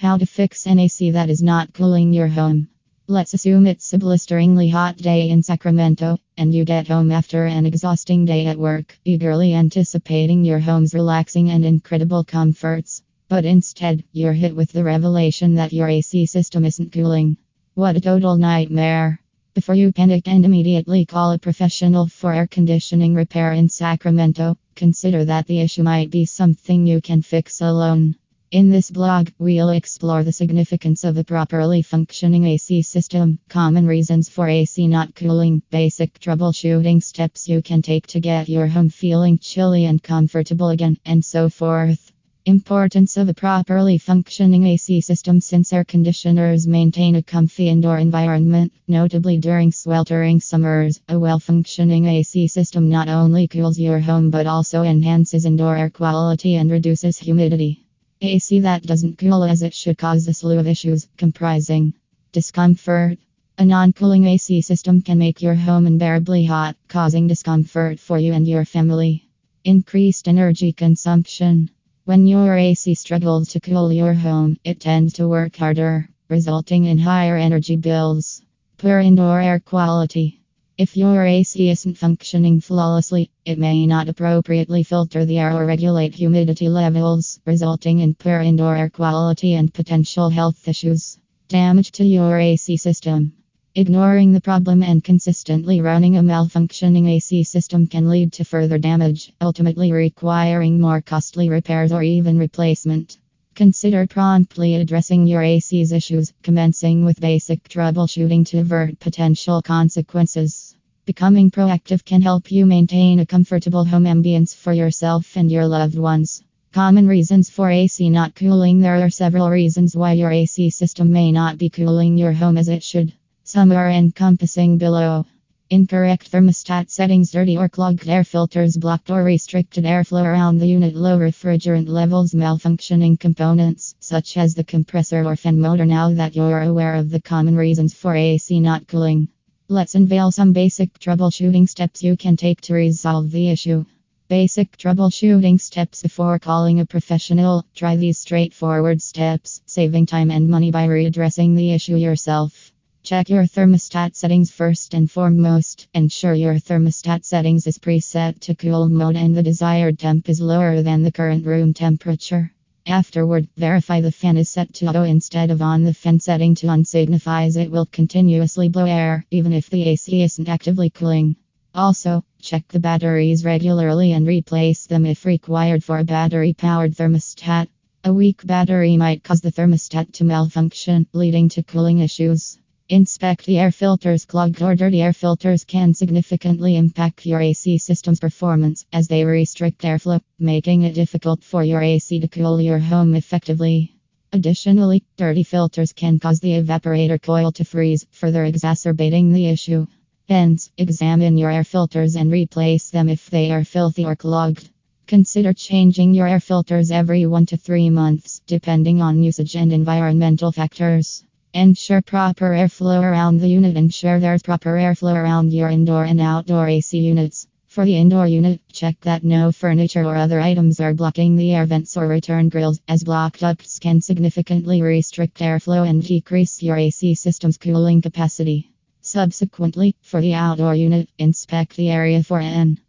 How to fix an AC that is not cooling your home. Let's assume it's a blisteringly hot day in Sacramento, and you get home after an exhausting day at work, eagerly anticipating your home's relaxing and incredible comforts. But instead, you're hit with the revelation that your AC system isn't cooling. What a total nightmare! Before you panic and immediately call a professional for air conditioning repair in Sacramento, consider that the issue might be something you can fix alone. In this blog, we'll explore the significance of a properly functioning AC system, common reasons for AC not cooling, basic troubleshooting steps you can take to get your home feeling chilly and comfortable again, and so forth. Importance of a properly functioning AC system since air conditioners maintain a comfy indoor environment, notably during sweltering summers. A well functioning AC system not only cools your home but also enhances indoor air quality and reduces humidity. AC that doesn't cool as it should cause a slew of issues, comprising discomfort. A non cooling AC system can make your home unbearably hot, causing discomfort for you and your family. Increased energy consumption. When your AC struggles to cool your home, it tends to work harder, resulting in higher energy bills. Poor indoor air quality. If your AC isn't functioning flawlessly, it may not appropriately filter the air or regulate humidity levels, resulting in poor indoor air quality and potential health issues. Damage to your AC system. Ignoring the problem and consistently running a malfunctioning AC system can lead to further damage, ultimately requiring more costly repairs or even replacement. Consider promptly addressing your AC's issues, commencing with basic troubleshooting to avert potential consequences. Becoming proactive can help you maintain a comfortable home ambience for yourself and your loved ones. Common reasons for AC not cooling There are several reasons why your AC system may not be cooling your home as it should. Some are encompassing below. Incorrect thermostat settings, dirty or clogged air filters, blocked or restricted airflow around the unit, low refrigerant levels, malfunctioning components, such as the compressor or fan motor. Now that you're aware of the common reasons for AC not cooling, Let's unveil some basic troubleshooting steps you can take to resolve the issue. Basic troubleshooting steps before calling a professional. Try these straightforward steps, saving time and money by readdressing the issue yourself. Check your thermostat settings first and foremost. Ensure your thermostat settings is preset to cool mode and the desired temp is lower than the current room temperature. Afterward, verify the fan is set to auto instead of on. The fan setting to on signifies it will continuously blow air, even if the AC isn't actively cooling. Also, check the batteries regularly and replace them if required for a battery powered thermostat. A weak battery might cause the thermostat to malfunction, leading to cooling issues. Inspect the air filters. Clogged or dirty air filters can significantly impact your AC system's performance as they restrict airflow, making it difficult for your AC to cool your home effectively. Additionally, dirty filters can cause the evaporator coil to freeze, further exacerbating the issue. Hence, examine your air filters and replace them if they are filthy or clogged. Consider changing your air filters every one to three months, depending on usage and environmental factors. Ensure proper airflow around the unit. Ensure there's proper airflow around your indoor and outdoor AC units. For the indoor unit, check that no furniture or other items are blocking the air vents or return grills, as blocked ducts can significantly restrict airflow and decrease your AC system's cooling capacity. Subsequently, for the outdoor unit, inspect the area for an